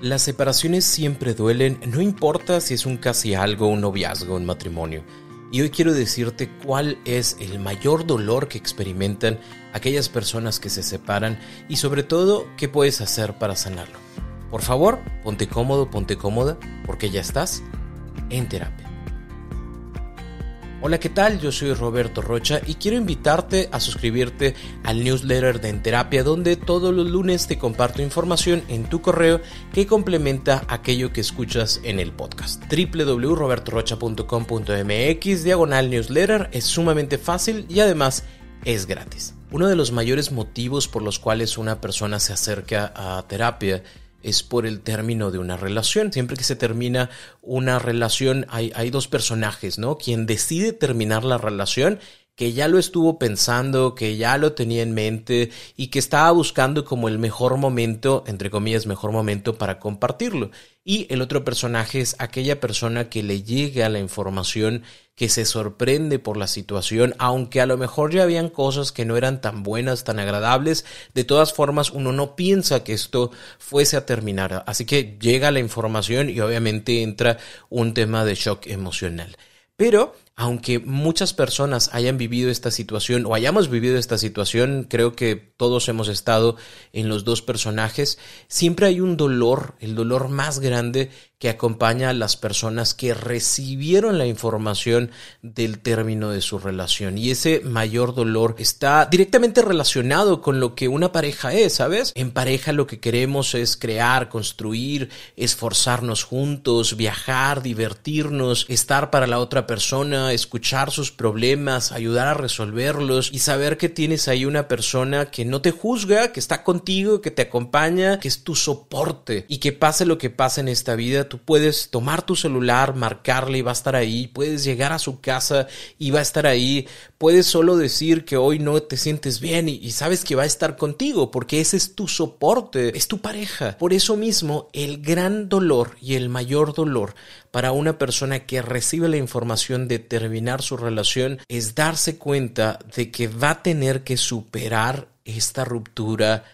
Las separaciones siempre duelen, no importa si es un casi algo, un noviazgo, un matrimonio. Y hoy quiero decirte cuál es el mayor dolor que experimentan aquellas personas que se separan y sobre todo qué puedes hacer para sanarlo. Por favor, ponte cómodo, ponte cómoda, porque ya estás en terapia. Hola, ¿qué tal? Yo soy Roberto Rocha y quiero invitarte a suscribirte al newsletter de En Terapia donde todos los lunes te comparto información en tu correo que complementa aquello que escuchas en el podcast. www.robertorocha.com.mx diagonal newsletter es sumamente fácil y además es gratis. Uno de los mayores motivos por los cuales una persona se acerca a terapia es por el término de una relación. Siempre que se termina una relación hay, hay, dos personajes, ¿no? Quien decide terminar la relación, que ya lo estuvo pensando, que ya lo tenía en mente y que estaba buscando como el mejor momento, entre comillas, mejor momento para compartirlo. Y el otro personaje es aquella persona que le llega la información que se sorprende por la situación, aunque a lo mejor ya habían cosas que no eran tan buenas, tan agradables, de todas formas uno no piensa que esto fuese a terminar. Así que llega la información y obviamente entra un tema de shock emocional. Pero aunque muchas personas hayan vivido esta situación o hayamos vivido esta situación, creo que todos hemos estado en los dos personajes, siempre hay un dolor, el dolor más grande que acompaña a las personas que recibieron la información del término de su relación. Y ese mayor dolor está directamente relacionado con lo que una pareja es, ¿sabes? En pareja lo que queremos es crear, construir, esforzarnos juntos, viajar, divertirnos, estar para la otra persona, escuchar sus problemas, ayudar a resolverlos y saber que tienes ahí una persona que no te juzga, que está contigo, que te acompaña, que es tu soporte y que pase lo que pase en esta vida, tú puedes tomar tu celular, marcarle y va a estar ahí, puedes llegar a su casa y va a estar ahí, puedes solo decir que hoy no te sientes bien y, y sabes que va a estar contigo porque ese es tu soporte, es tu pareja. Por eso mismo, el gran dolor y el mayor dolor para una persona que recibe la información de terminar su relación es darse cuenta de que va a tener que superar esta ruptura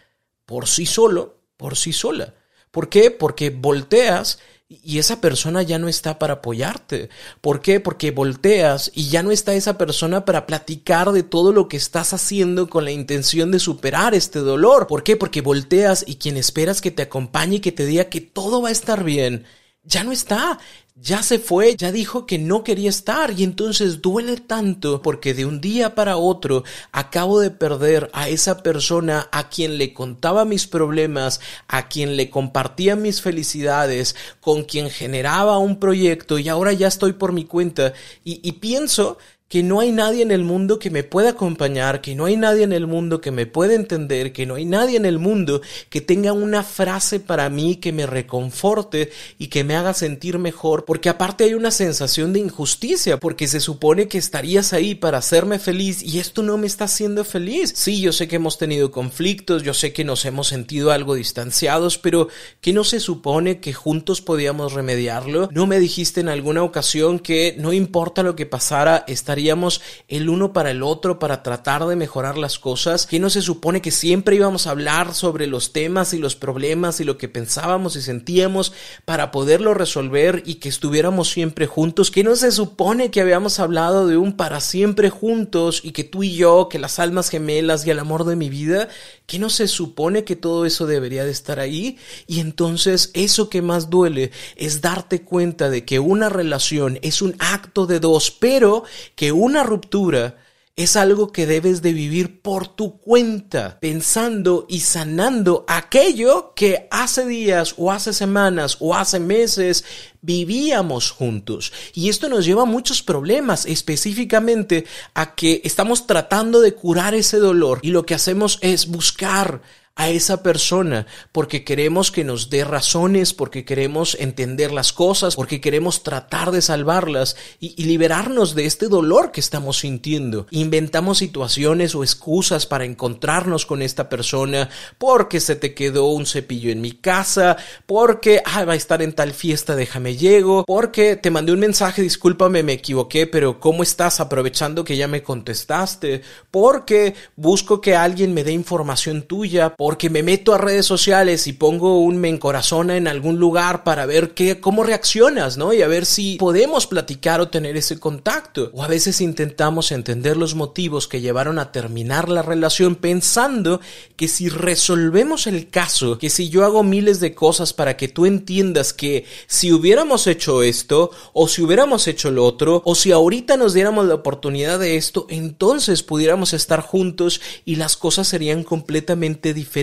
por sí solo, por sí sola. ¿Por qué? Porque volteas y esa persona ya no está para apoyarte. ¿Por qué? Porque volteas y ya no está esa persona para platicar de todo lo que estás haciendo con la intención de superar este dolor. ¿Por qué? Porque volteas y quien esperas que te acompañe y que te diga que todo va a estar bien, ya no está ya se fue, ya dijo que no quería estar. Y entonces duele tanto porque de un día para otro acabo de perder a esa persona a quien le contaba mis problemas, a quien le compartía mis felicidades, con quien generaba un proyecto y ahora ya estoy por mi cuenta. Y, y pienso que no hay nadie en el mundo que me pueda acompañar, que no hay nadie en el mundo que me pueda entender, que no hay nadie en el mundo que tenga una frase para mí que me reconforte y que me haga sentir mejor, porque aparte hay una sensación de injusticia, porque se supone que estarías ahí para hacerme feliz y esto no me está haciendo feliz. Sí, yo sé que hemos tenido conflictos, yo sé que nos hemos sentido algo distanciados, pero ¿qué no se supone que juntos podíamos remediarlo? ¿No me dijiste en alguna ocasión que no importa lo que pasara, estaría el uno para el otro para tratar de mejorar las cosas? ¿Que no se supone que siempre íbamos a hablar sobre los temas y los problemas y lo que pensábamos y sentíamos para poderlo resolver y que estuviéramos siempre juntos? ¿Que no se supone que habíamos hablado de un para siempre juntos y que tú y yo, que las almas gemelas y el amor de mi vida? ¿Que no se supone que todo eso debería de estar ahí? Y entonces eso que más duele es darte cuenta de que una relación es un acto de dos, pero que una ruptura es algo que debes de vivir por tu cuenta, pensando y sanando aquello que hace días o hace semanas o hace meses vivíamos juntos. Y esto nos lleva a muchos problemas, específicamente a que estamos tratando de curar ese dolor y lo que hacemos es buscar a esa persona porque queremos que nos dé razones, porque queremos entender las cosas, porque queremos tratar de salvarlas y, liberarnos de este dolor que estamos sintiendo. Inventamos situaciones o excusas para encontrarnos con esta persona porque se te quedó un cepillo en mi casa, porque va a estar en tal fiesta, déjame llego, porque te mandé un mensaje, discúlpame, me equivoqué, pero ¿cómo estás? Aprovechando que ya me contestaste, porque busco que alguien me dé información tuya, porque me meto a redes sociales y pongo un me encorazona en algún lugar para ver qué, cómo reaccionas, ¿no? Y a ver si podemos platicar o tener ese contacto. O a veces intentamos entender los motivos que llevaron a terminar la relación pensando que si resolvemos el caso, que si yo hago miles de cosas para que tú entiendas que si hubiéramos hecho esto, o si hubiéramos hecho lo otro, o si ahorita nos diéramos la oportunidad de esto, entonces pudiéramos estar juntos y las cosas serían completamente diferentes.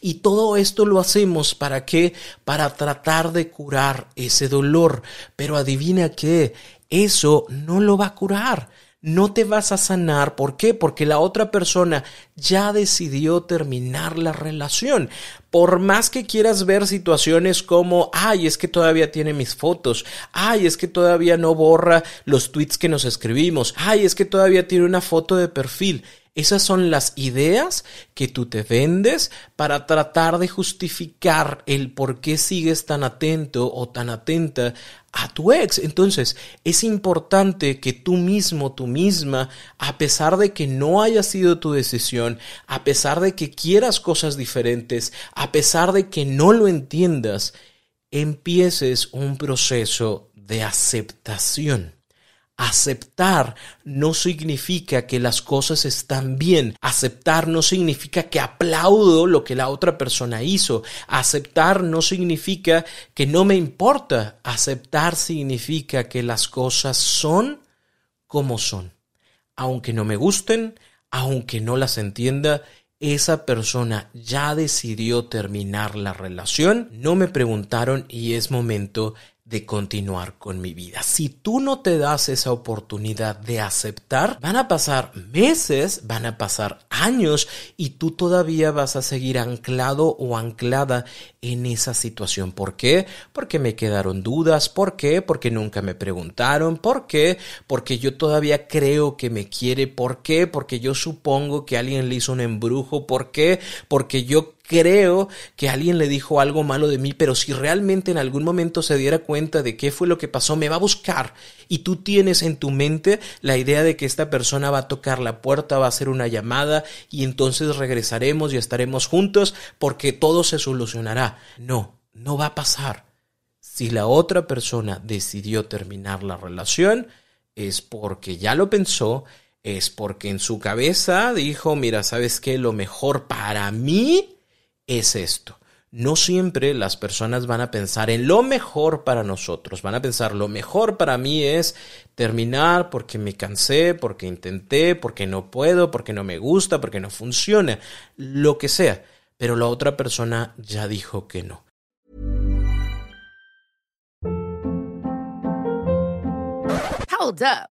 Y todo esto lo hacemos para qué? Para tratar de curar ese dolor. Pero adivina qué, eso no lo va a curar. No te vas a sanar. ¿Por qué? Porque la otra persona ya decidió terminar la relación. Por más que quieras ver situaciones como, ay, es que todavía tiene mis fotos, ay, es que todavía no borra los tweets que nos escribimos, ay, es que todavía tiene una foto de perfil. Esas son las ideas que tú te vendes para tratar de justificar el por qué sigues tan atento o tan atenta a tu ex. Entonces, es importante que tú mismo, tú misma, a pesar de que no haya sido tu decisión, a pesar de que quieras cosas diferentes, a pesar de que no lo entiendas, empieces un proceso de aceptación. Aceptar no significa que las cosas están bien. Aceptar no significa que aplaudo lo que la otra persona hizo. Aceptar no significa que no me importa. Aceptar significa que las cosas son como son. Aunque no me gusten, aunque no las entienda, esa persona ya decidió terminar la relación, no me preguntaron y es momento de continuar con mi vida. Si tú no te das esa oportunidad de aceptar, van a pasar meses, van a pasar años y tú todavía vas a seguir anclado o anclada en esa situación. ¿Por qué? Porque me quedaron dudas. ¿Por qué? Porque nunca me preguntaron. ¿Por qué? Porque yo todavía creo que me quiere. ¿Por qué? Porque yo supongo que alguien le hizo un embrujo. ¿Por qué? Porque yo creo que alguien le dijo algo malo de mí, pero si realmente en algún momento se diera cuenta de qué fue lo que pasó, me va a buscar. Y tú tienes en tu mente la idea de que esta persona va a tocar la puerta, va a hacer una llamada y entonces regresaremos y estaremos juntos porque todo se solucionará. No, no va a pasar. Si la otra persona decidió terminar la relación, es porque ya lo pensó, es porque en su cabeza dijo, mira, ¿sabes qué? Lo mejor para mí es esto. No siempre las personas van a pensar en lo mejor para nosotros, van a pensar lo mejor para mí es terminar porque me cansé, porque intenté, porque no puedo, porque no me gusta, porque no funciona, lo que sea. Pero la otra persona ya dijo que no. Hold up.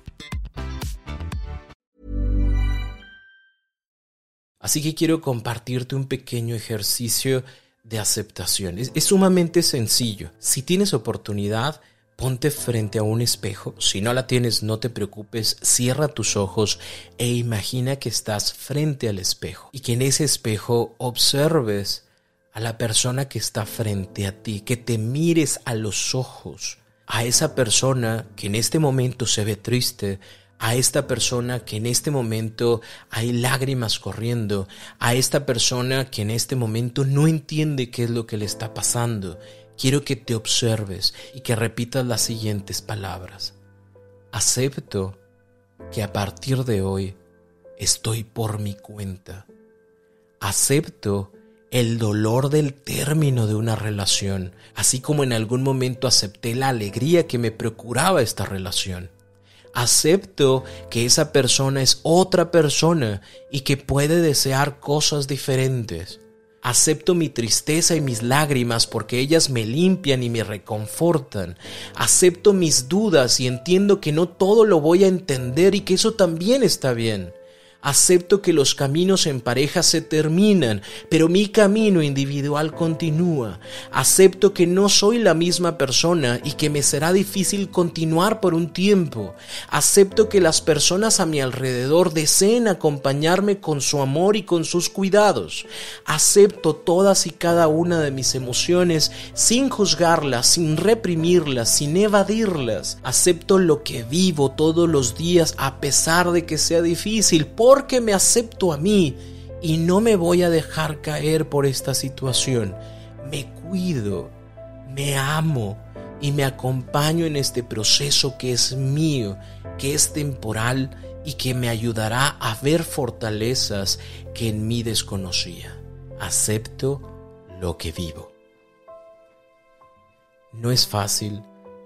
Así que quiero compartirte un pequeño ejercicio de aceptación. Es, sumamente sencillo. Si tienes oportunidad, ponte frente a un espejo. Si no la tienes, no te preocupes. Cierra tus ojos e imagina que estás frente al espejo y que en ese espejo observes a la persona que está frente a ti, que te mires a los ojos, a esa persona que en este momento se ve triste, a esta persona que en este momento hay lágrimas corriendo, a esta persona que en este momento no entiende qué es lo que le está pasando. Quiero que te observes y que repitas las siguientes palabras. Acepto que a partir de hoy estoy por mi cuenta. Acepto el dolor del término de una relación, así como en algún momento acepté la alegría que me procuraba esta relación. Acepto que esa persona es otra persona y que puede desear cosas diferentes. Acepto mi tristeza y mis lágrimas porque ellas me limpian y me reconfortan. Acepto mis dudas y entiendo que no todo lo voy a entender y que eso también está bien. Acepto que los caminos en pareja se terminan, pero mi camino individual continúa. Acepto que no soy la misma persona y que me será difícil continuar por un tiempo. Acepto que las personas a mi alrededor deseen acompañarme con su amor y con sus cuidados. Acepto todas y cada una de mis emociones sin juzgarlas, sin reprimirlas, sin evadirlas. Acepto lo que vivo todos los días a pesar de que sea difícil porque me acepto a mí y no me voy a dejar caer por esta situación. Me cuido, me amo y me acompaño en este proceso que es mío, que es temporal y que me ayudará a ver fortalezas que en mí desconocía. Acepto lo que vivo. No es fácil,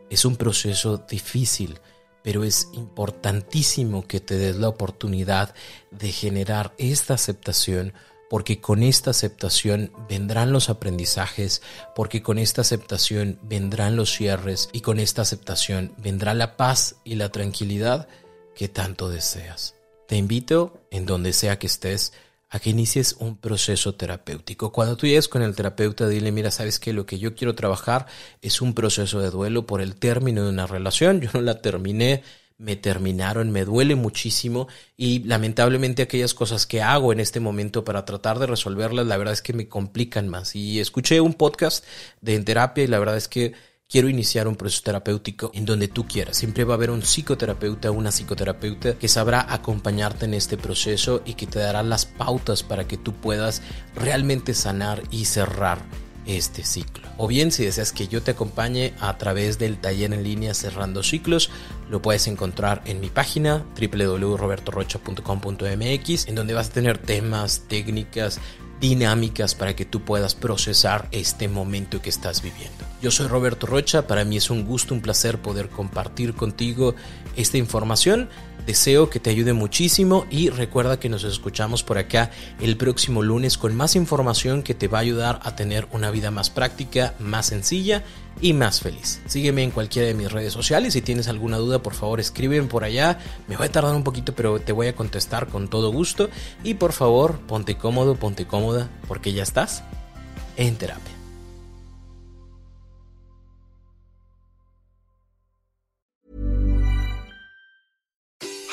es un proceso difícil, pero es importantísimo que te des la oportunidad de generar esta aceptación porque con esta aceptación vendrán los aprendizajes, porque con esta aceptación vendrán los cierres y con esta aceptación vendrá la paz y la tranquilidad que tanto deseas. Te invito, en donde sea que estés, a que inicies un proceso terapéutico. Cuando tú llegues con el terapeuta, dile, mira, sabes que lo que yo quiero trabajar es un proceso de duelo por el término de una relación. Yo no la terminé, me terminaron, me duele muchísimo y lamentablemente aquellas cosas que hago en este momento para tratar de resolverlas, la verdad es que me complican más. Y escuché un podcast de en terapia y la verdad es que quiero iniciar un proceso terapéutico en donde tú quieras. Siempre va a haber un psicoterapeuta una psicoterapeuta que sabrá acompañarte en este proceso y que te dará las pautas para que tú puedas realmente sanar y cerrar este ciclo. O bien si deseas que yo te acompañe a través del taller en línea Cerrando Ciclos, lo puedes encontrar en mi página www.robertorocha.com.mx en donde vas a tener temas, técnicas, dinámicas para que tú puedas procesar este momento que estás viviendo. Yo soy Roberto Rocha, para mí es un gusto, un placer poder compartir contigo esta información. Deseo que te ayude muchísimo y recuerda que nos escuchamos por acá el próximo lunes con más información que te va a ayudar a tener una vida más práctica, más sencilla y más feliz. Sígueme en cualquiera de mis redes sociales. Si tienes alguna duda, por favor, escríbeme por allá. Me va a tardar un poquito, pero te voy a contestar con todo gusto. Y por favor, ponte cómodo, ponte cómoda, porque ya estás en terapia.